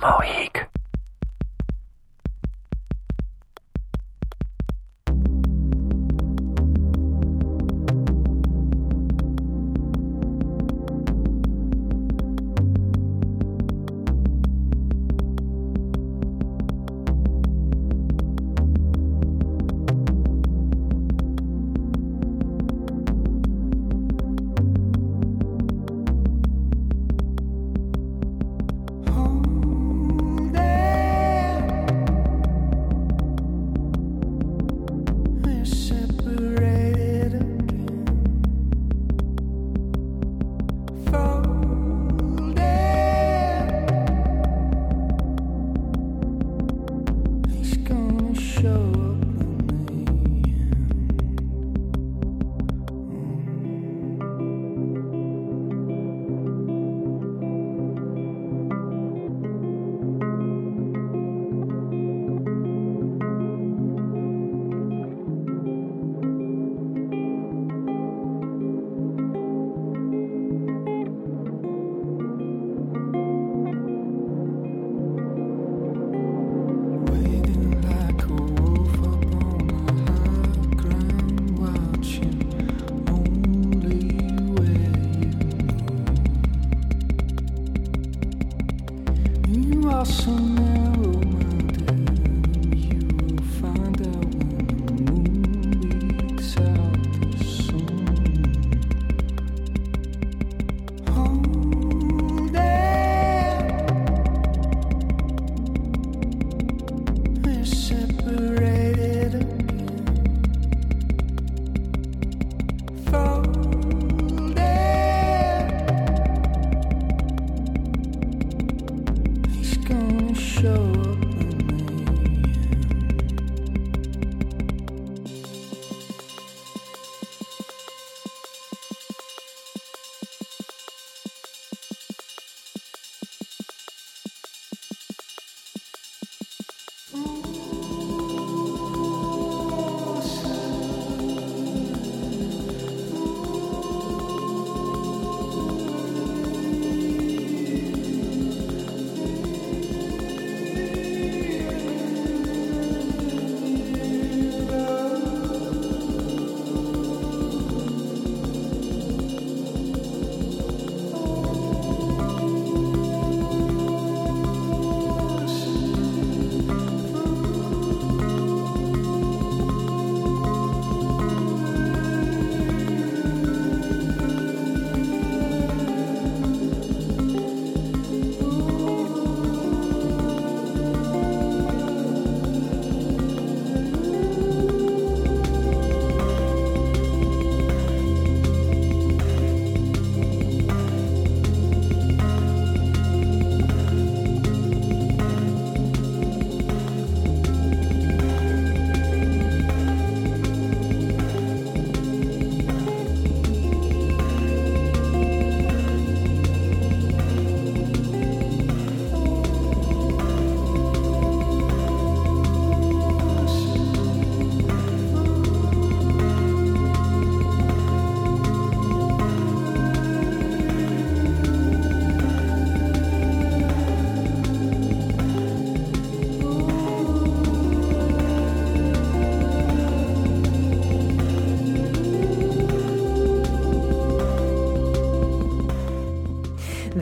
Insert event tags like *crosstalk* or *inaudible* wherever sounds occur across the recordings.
Moheak.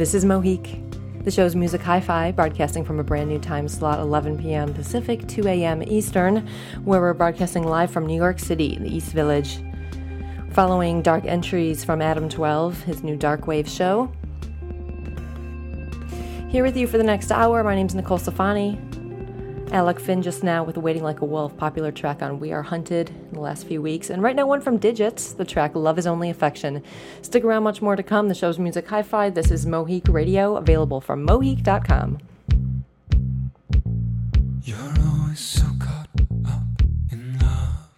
This is Moheak. The show's Music Hi Fi, broadcasting from a brand new time slot, 11 p.m. Pacific, 2 a.m. Eastern, where we're broadcasting live from New York City, the East Village. Following dark entries from Adam 12, his new Dark Wave show. Here with you for the next hour, my name's Nicole Stefani. Alec Finn just now with Waiting Like a Wolf, popular track on We Are Hunted in the last few weeks. And right now, one from Digits, the track Love is Only Affection. Stick around, much more to come. The show's Music Hi Fi. This is Moheak Radio, available from moheak.com. You're always so caught up in love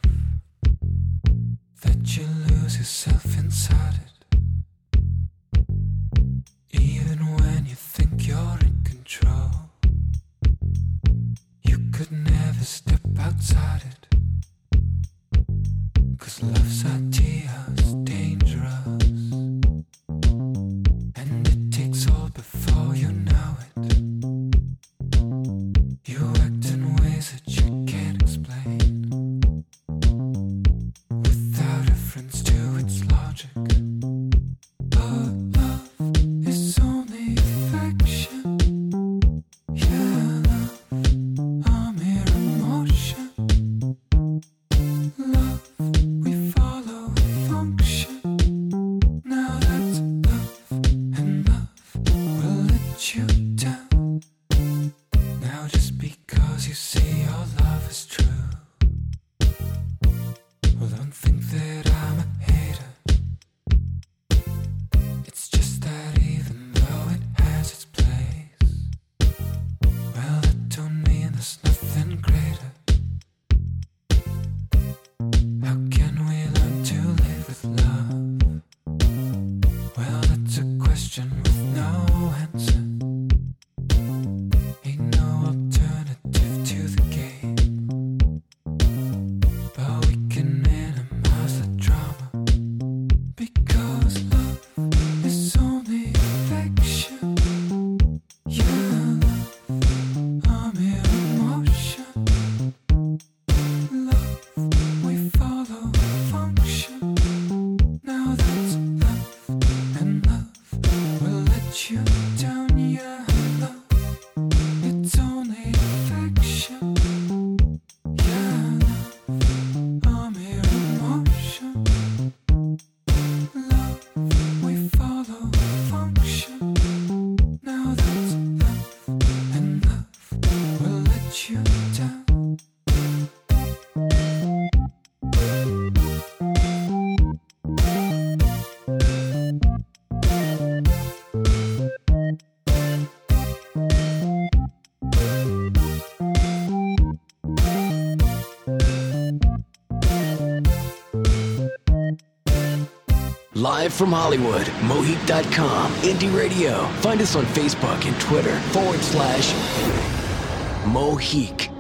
that you lose yourself inside it. Live from Hollywood, Moheak.com, Indie Radio. Find us on Facebook and Twitter forward slash Moheak.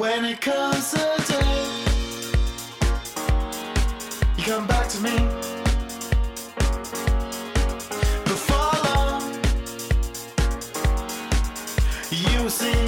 When it comes a day, you come back to me. Before long, you will see.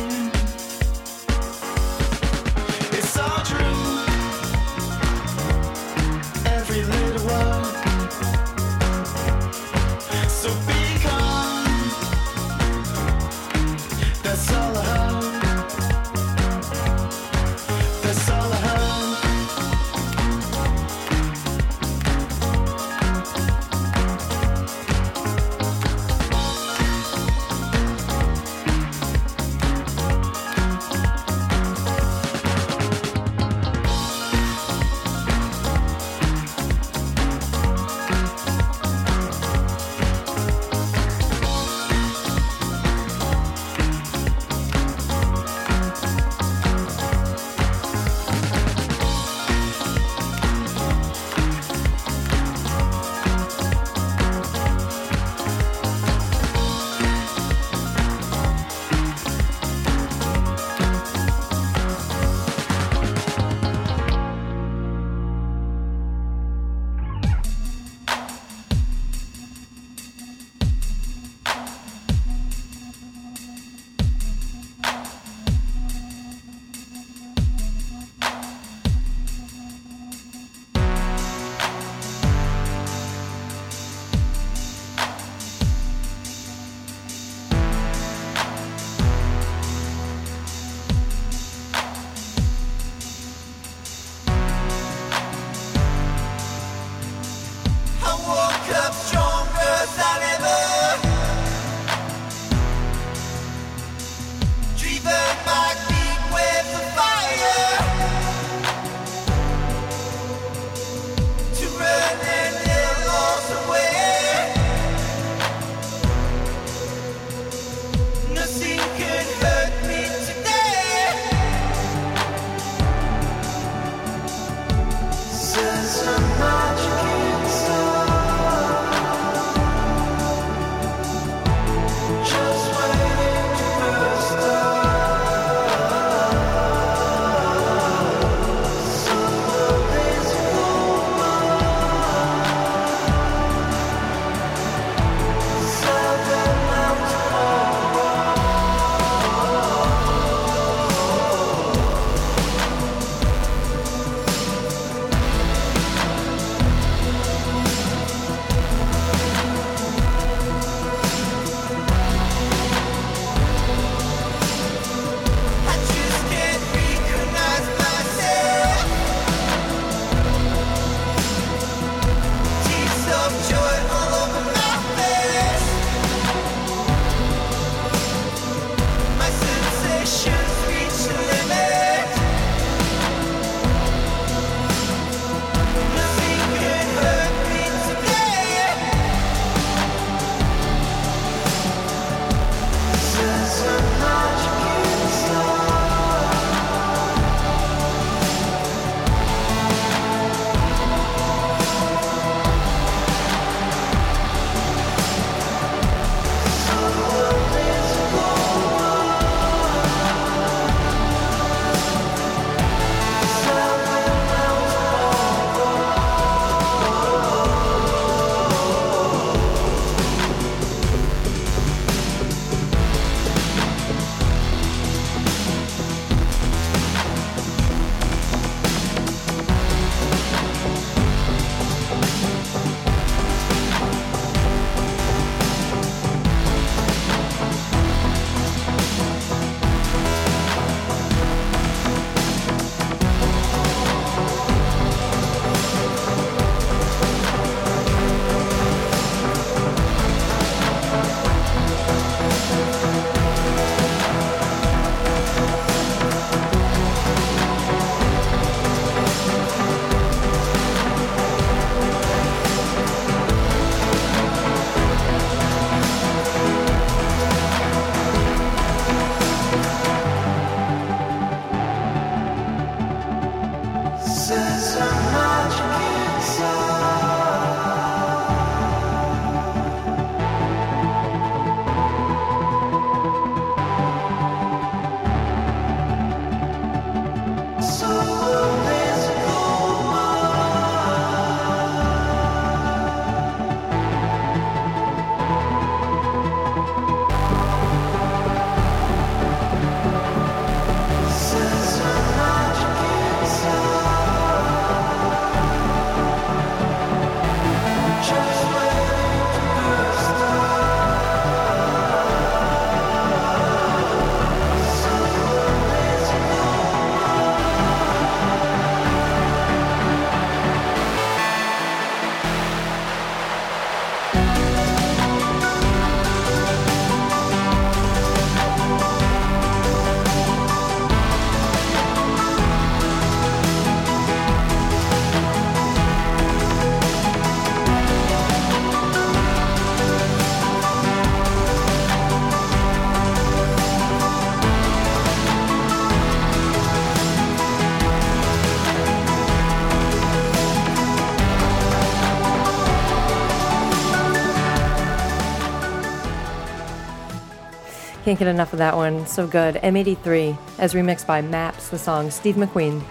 Can't get enough of that one. So good. M83, as remixed by Maps, the song Steve McQueen.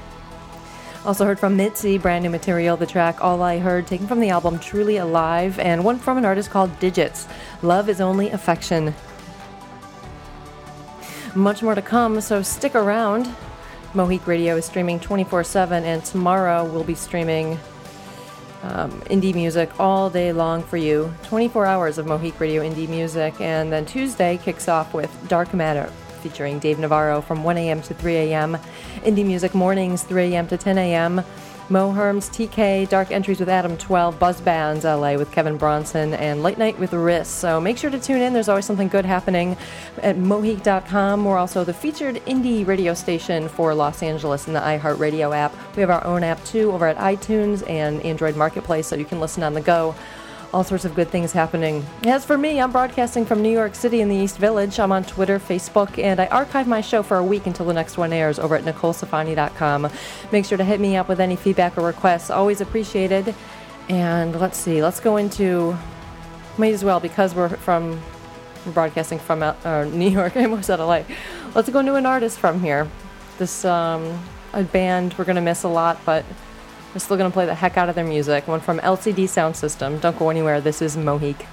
Also heard from Mitzi, brand new material, the track All I Heard, taken from the album Truly Alive, and one from an artist called Digits, Love is Only Affection. Much more to come, so stick around. Moheak Radio is streaming 24 7, and tomorrow we'll be streaming um, indie music all day long for you. 24 hours of Moheak Radio indie music, and then Tuesday kicks off with Dark Matter featuring Dave Navarro from 1 a.m. to 3 a.m. Indie Music Mornings 3 a.m. to 10 a.m. Mo Herms, TK, Dark Entries with Adam 12, Buzz Bands LA with Kevin Bronson, and Late Night with Riss. So make sure to tune in. There's always something good happening at Moheak.com. We're also the featured indie radio station for Los Angeles in the iHeartRadio app. We have our own app too over at iTunes and Android Marketplace, so you can listen on the go all sorts of good things happening. As for me, I'm broadcasting from New York City in the East Village. I'm on Twitter, Facebook, and I archive my show for a week until the next one airs over at NicoleSafani.com. Make sure to hit me up with any feedback or requests. Always appreciated. And let's see, let's go into, might as well, because we're from, we're broadcasting from uh, New York, *laughs* I almost said LA. Let's go into an artist from here. This, um, a band we're going to miss a lot, but we're still going to play the heck out of their music. One from LCD Soundsystem. Don't go anywhere. This is Moheak.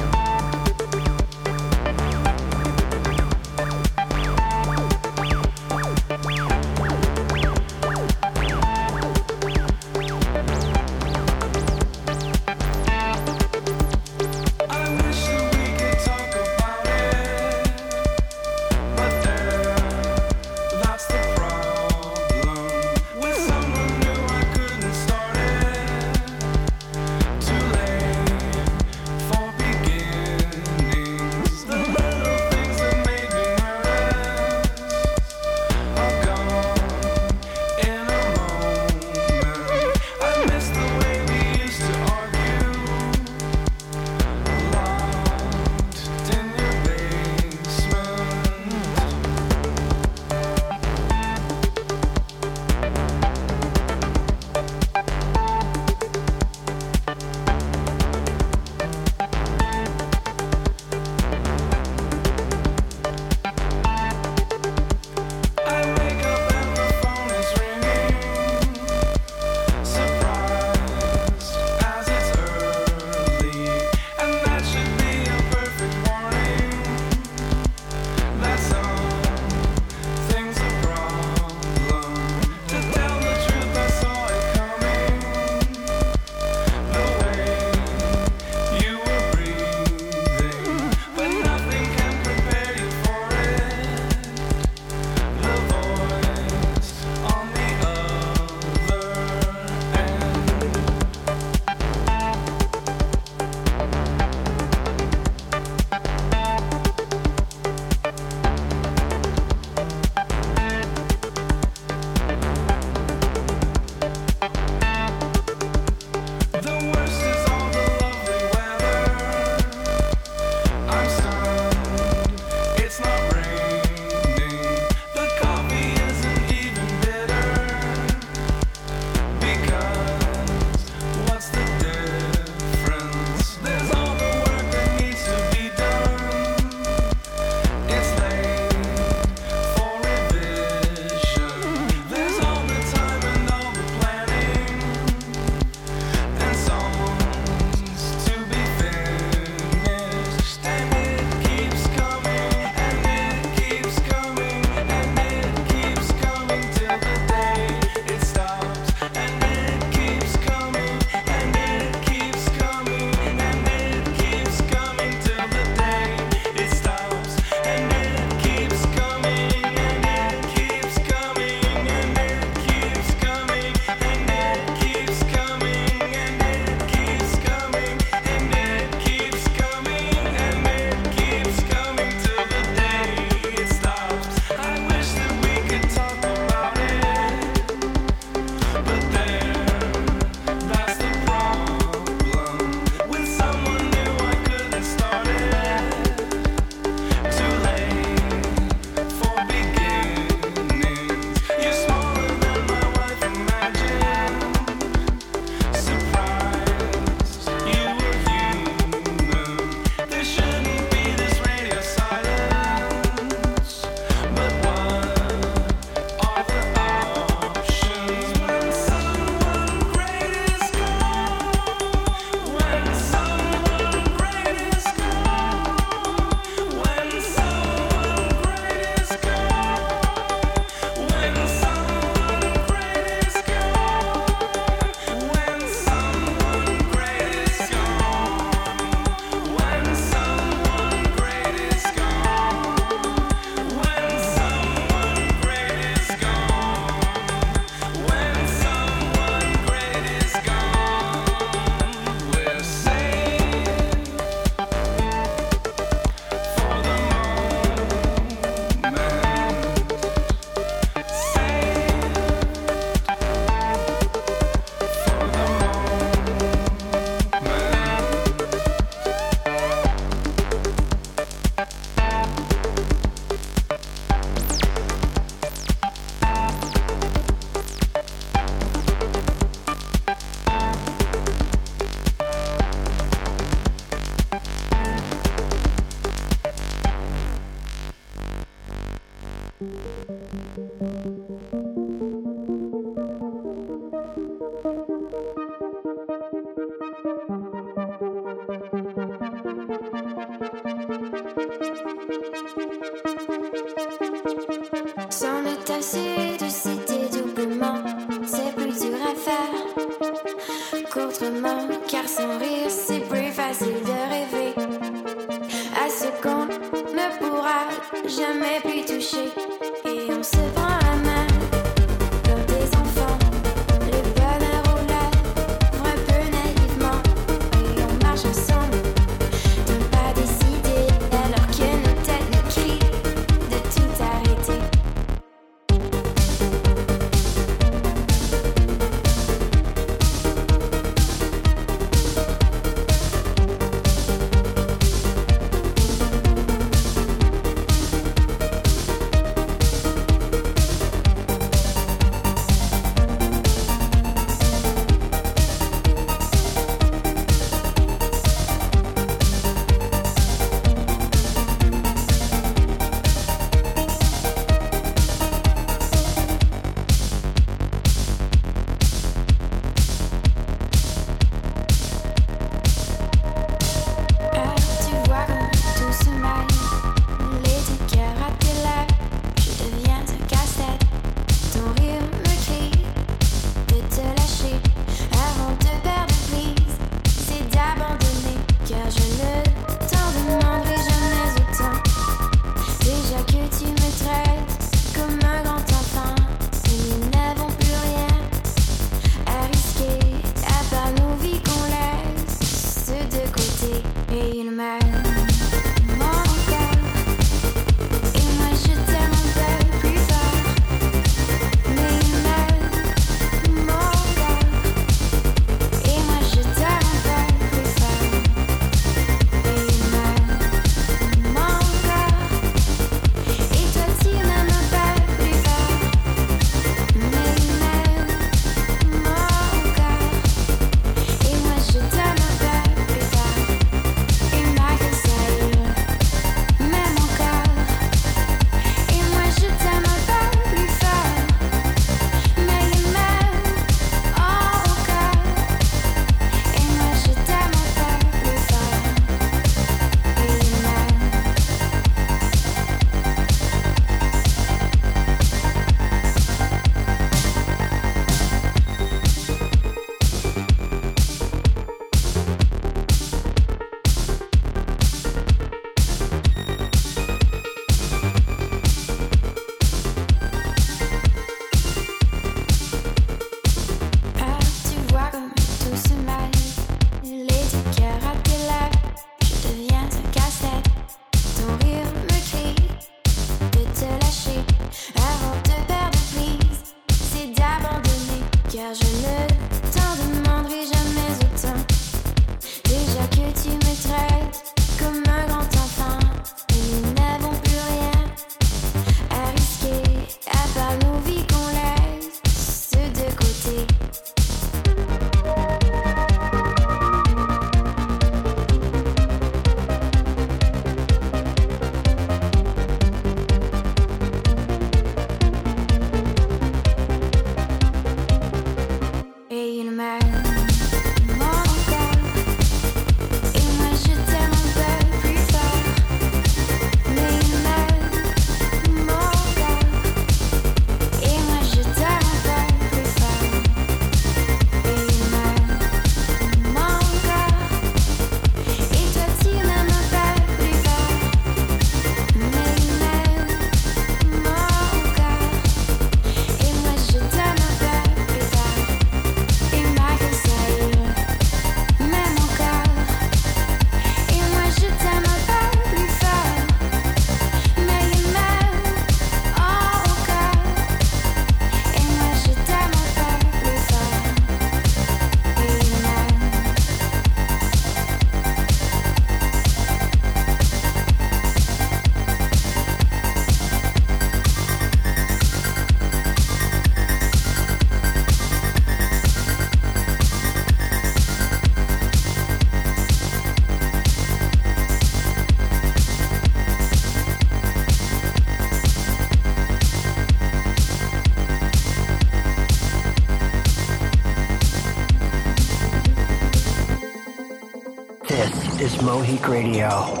Is Radio.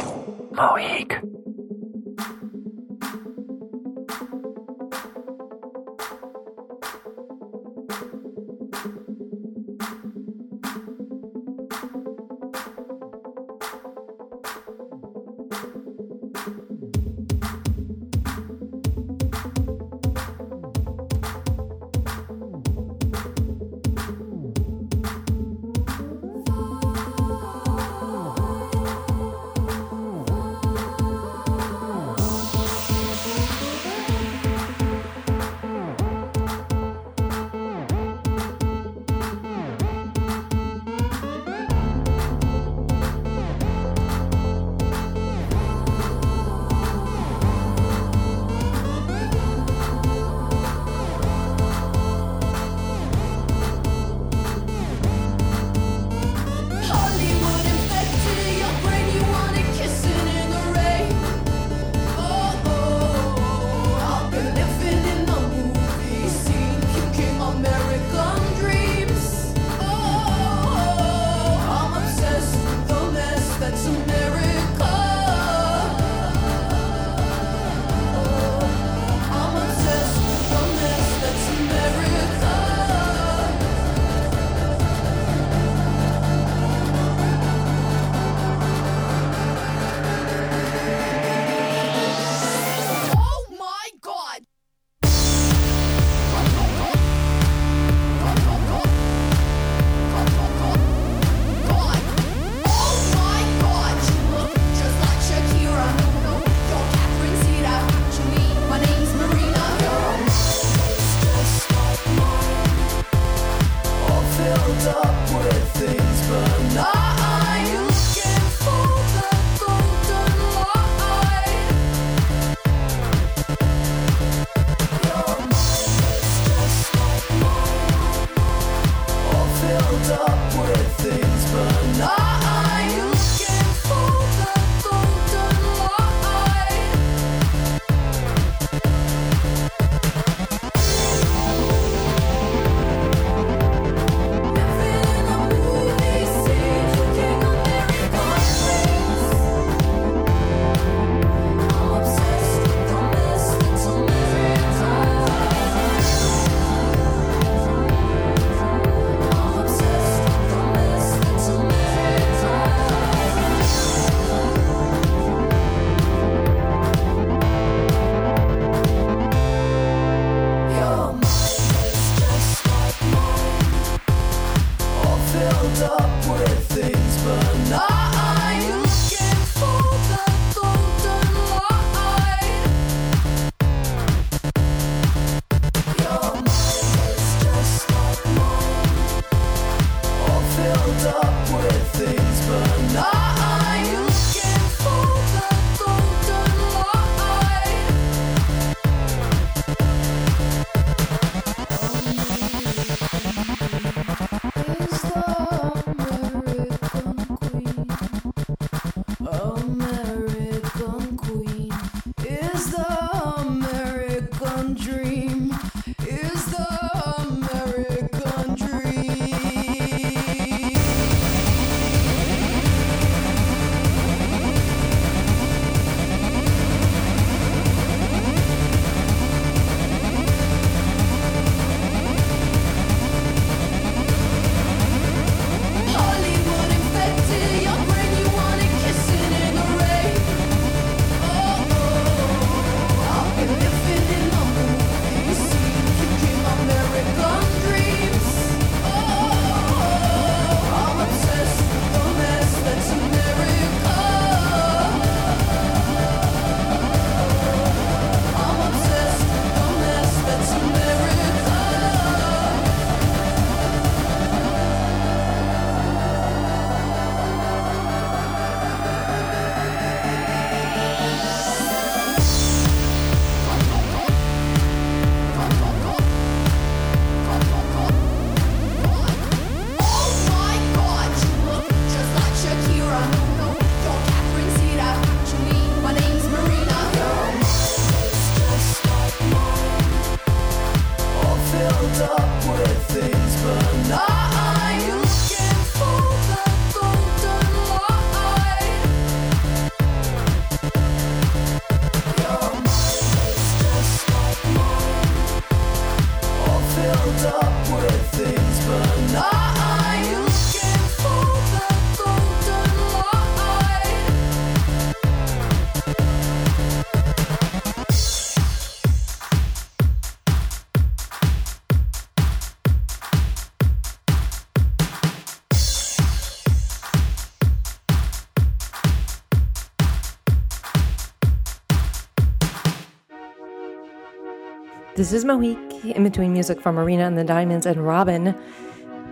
This is Moheak, in between music from Marina and the Diamonds and Robyn.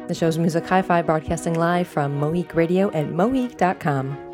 The show's Music Hi Fi broadcasting live from Moheak Radio at moheak.com.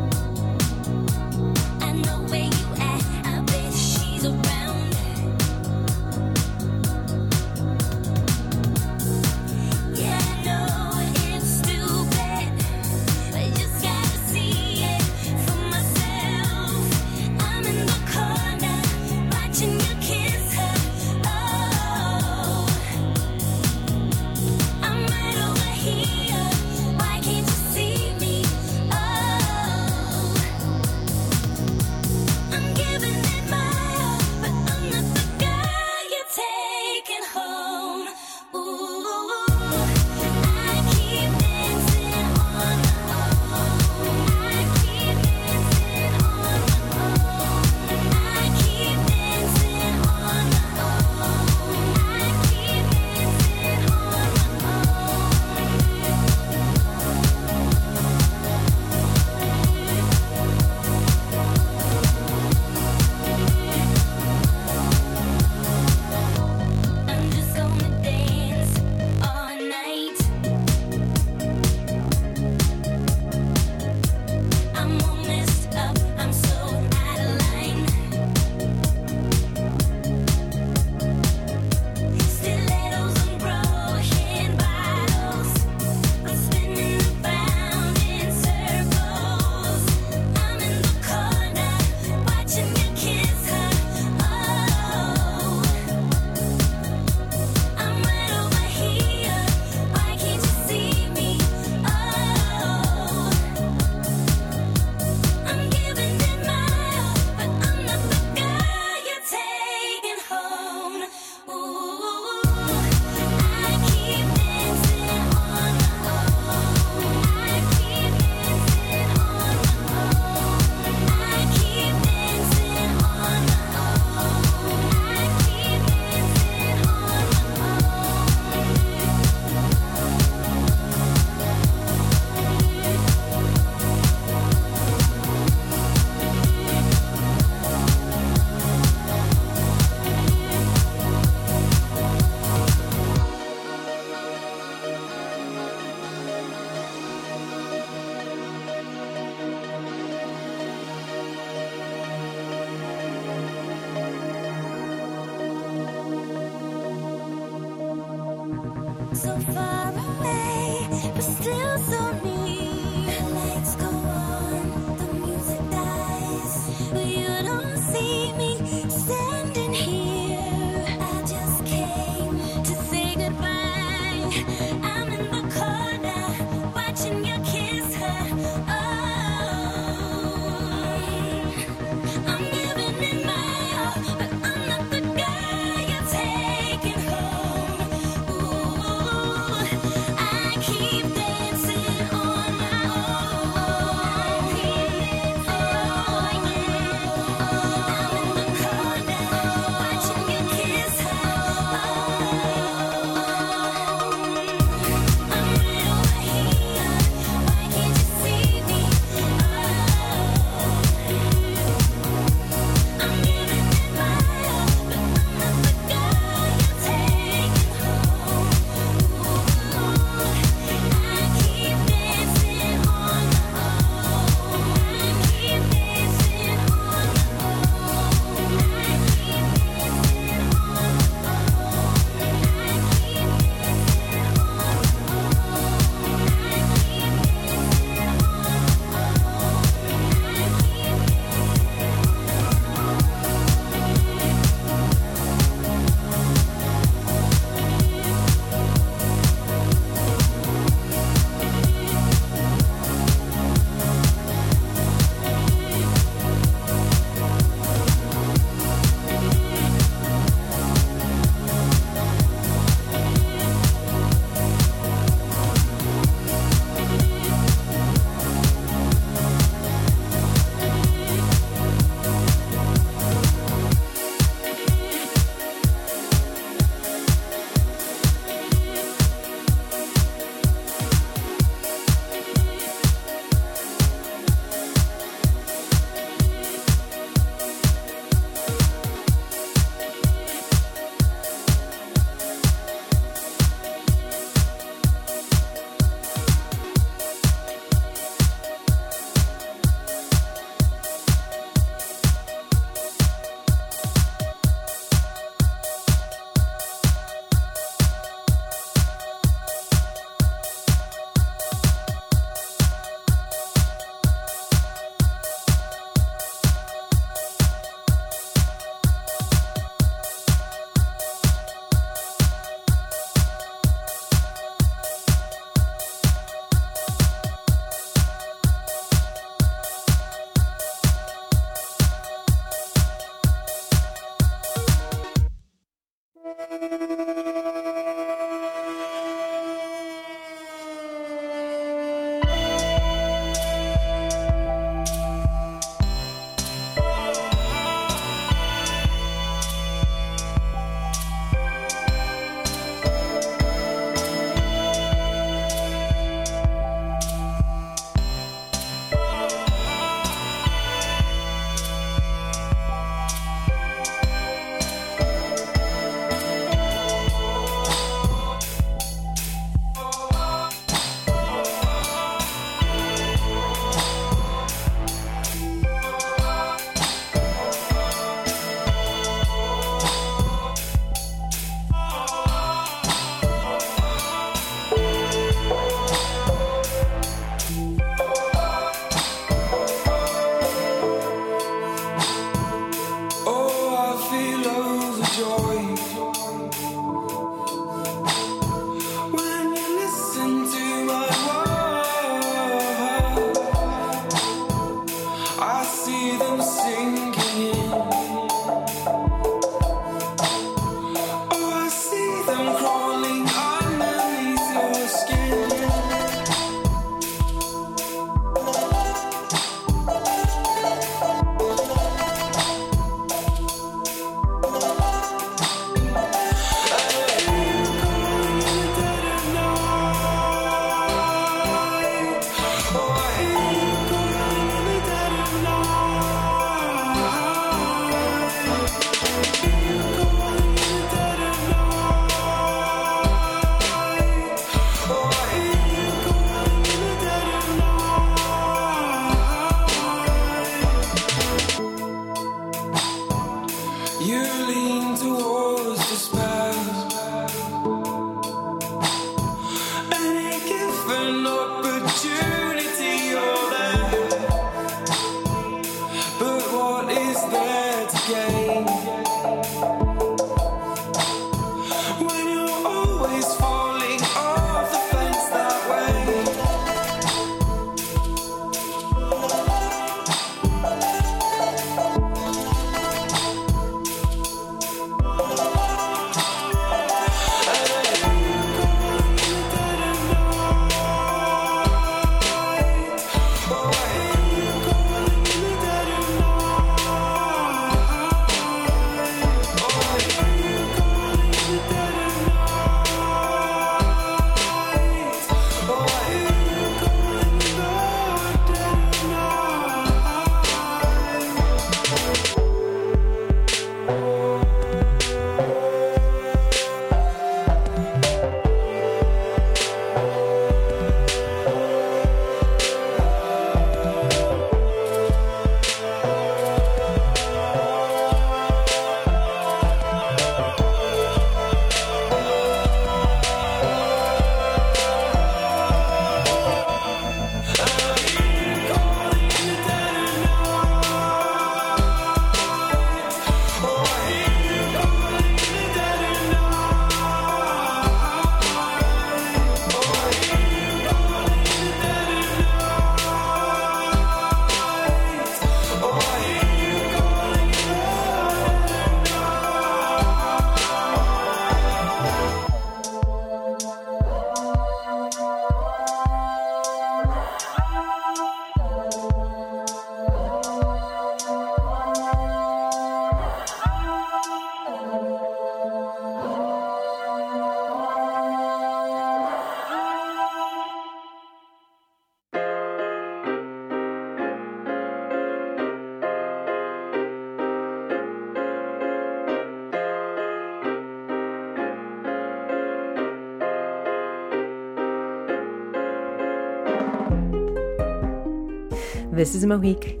This is Moheak.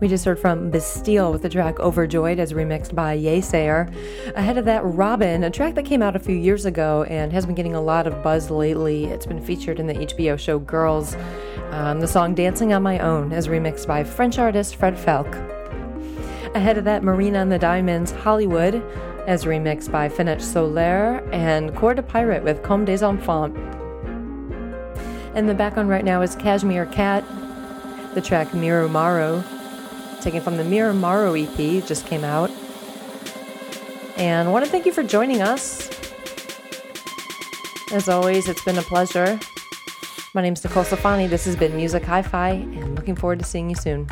We just heard from Bastille with the track Overjoyed as remixed by Yeasayer. Ahead of that, Robyn, a track that came out a few years ago and has been getting a lot of buzz lately. It's been featured in the HBO show Girls. Um, the song Dancing on My Own as remixed by French artist Fred Falke. Ahead of that, Marina and the Diamonds Hollywood as remixed by Finette Solaire and Cœur de Pirate with Comme des Enfants. In the background right now is Cashmere Cat, the track Mirror Maru, taken from the Mirror Maru EP, just came out. And I want to thank you for joining us. As always, it's been a pleasure. My name is Nicole Stefani. This has been Music Hi Fi, and looking forward to seeing you soon.